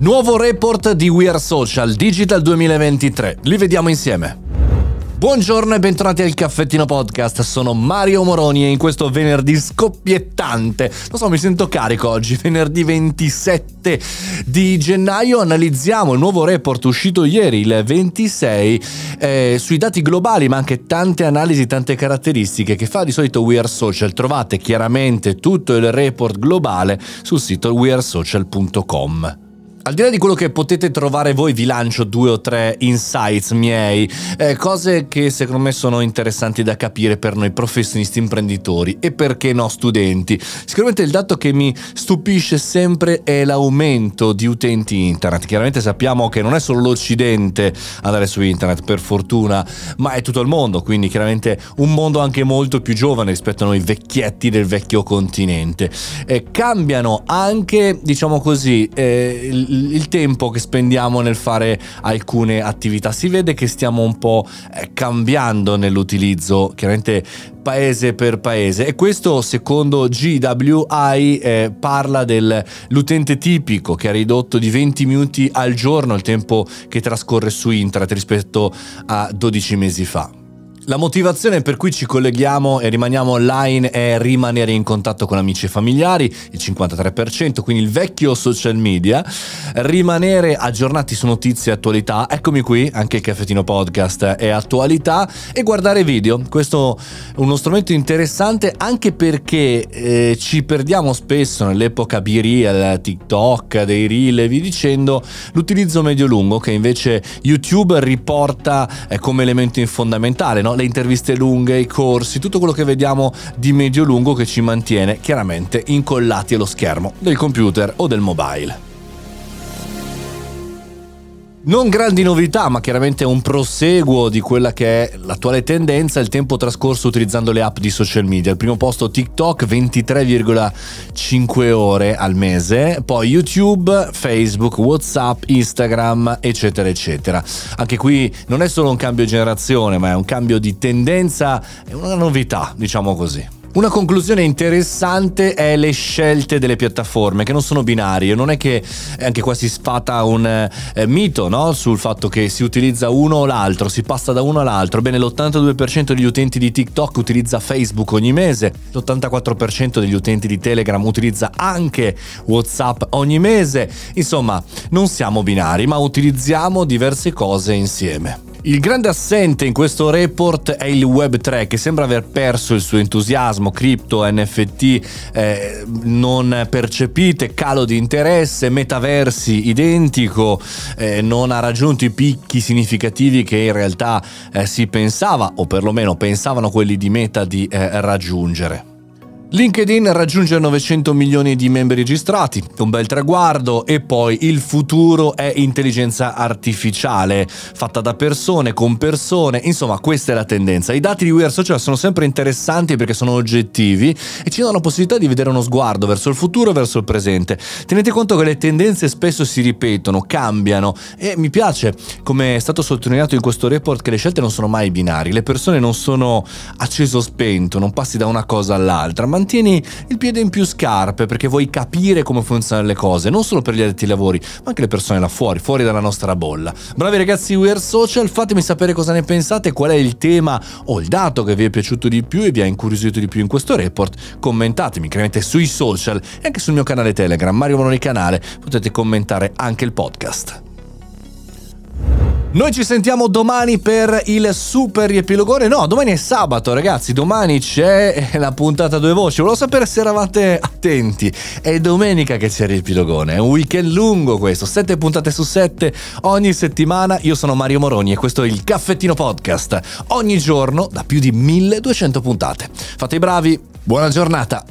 Nuovo report di We Are Social Digital 2023. Li vediamo insieme. Buongiorno e bentornati al Caffettino Podcast, sono Mario Moroni e in questo venerdì scoppiettante, non so mi sento carico oggi, venerdì 27 di gennaio analizziamo il nuovo report uscito ieri, il 26, eh, sui dati globali ma anche tante analisi, tante caratteristiche che fa di solito We Are Social, trovate chiaramente tutto il report globale sul sito wearesocial.com. Al di là di quello che potete trovare voi, vi lancio due o tre insights miei, eh, cose che secondo me sono interessanti da capire per noi professionisti imprenditori e perché no studenti. Sicuramente il dato che mi stupisce sempre è l'aumento di utenti internet. Chiaramente sappiamo che non è solo l'Occidente andare su internet, per fortuna, ma è tutto il mondo, quindi chiaramente un mondo anche molto più giovane rispetto a noi vecchietti del vecchio continente. Eh, cambiano anche, diciamo così, eh, il tempo che spendiamo nel fare alcune attività. Si vede che stiamo un po' eh, cambiando nell'utilizzo, chiaramente paese per paese e questo secondo GWI eh, parla dell'utente tipico che ha ridotto di 20 minuti al giorno il tempo che trascorre su internet rispetto a 12 mesi fa. La motivazione per cui ci colleghiamo e rimaniamo online è rimanere in contatto con amici e familiari, il 53%, quindi il vecchio social media, rimanere aggiornati su notizie e attualità, eccomi qui, anche il caffettino podcast è attualità, e guardare video. Questo è uno strumento interessante anche perché eh, ci perdiamo spesso nell'epoca B-Reel, TikTok, dei reel e vi dicendo, l'utilizzo medio-lungo che invece YouTube riporta eh, come elemento fondamentale, no? Le interviste lunghe, i corsi, tutto quello che vediamo di medio-lungo che ci mantiene chiaramente incollati allo schermo del computer o del mobile. Non grandi novità, ma chiaramente un proseguo di quella che è l'attuale tendenza, il tempo trascorso utilizzando le app di social media. Al primo posto TikTok 23,5 ore al mese, poi YouTube, Facebook, WhatsApp, Instagram, eccetera, eccetera. Anche qui non è solo un cambio di generazione, ma è un cambio di tendenza e una novità, diciamo così. Una conclusione interessante è le scelte delle piattaforme che non sono binarie, non è che anche qua si sfata un eh, mito no? sul fatto che si utilizza uno o l'altro, si passa da uno all'altro. Bene, l'82% degli utenti di TikTok utilizza Facebook ogni mese, l'84% degli utenti di Telegram utilizza anche WhatsApp ogni mese. Insomma, non siamo binari, ma utilizziamo diverse cose insieme. Il grande assente in questo report è il Web3 che sembra aver perso il suo entusiasmo, cripto, NFT eh, non percepite, calo di interesse, metaversi identico, eh, non ha raggiunto i picchi significativi che in realtà eh, si pensava o perlomeno pensavano quelli di Meta di eh, raggiungere. LinkedIn raggiunge 900 milioni di membri registrati, un bel traguardo e poi il futuro è intelligenza artificiale, fatta da persone, con persone, insomma questa è la tendenza. I dati di We Are Social sono sempre interessanti perché sono oggettivi e ci danno la possibilità di vedere uno sguardo verso il futuro e verso il presente. Tenete conto che le tendenze spesso si ripetono, cambiano e mi piace, come è stato sottolineato in questo report, che le scelte non sono mai binari, le persone non sono acceso spento, non passi da una cosa all'altra, ma mantieni il piede in più scarpe perché vuoi capire come funzionano le cose, non solo per gli addetti ai lavori, ma anche le persone là fuori, fuori dalla nostra bolla. Bravi ragazzi We Are Social, fatemi sapere cosa ne pensate, qual è il tema o il dato che vi è piaciuto di più e vi ha incuriosito di più in questo report. Commentatemi chiaramente sui social e anche sul mio canale Telegram, Mario Monori Canale, potete commentare anche il podcast. Noi ci sentiamo domani per il super riepilogone. No, domani è sabato, ragazzi. Domani c'è la puntata a due voci. Volevo sapere se eravate attenti. È domenica che c'è il riepilogone. È un weekend lungo questo. Sette puntate su sette ogni settimana. Io sono Mario Moroni e questo è il Caffettino Podcast. Ogni giorno da più di 1200 puntate. Fate i bravi. Buona giornata.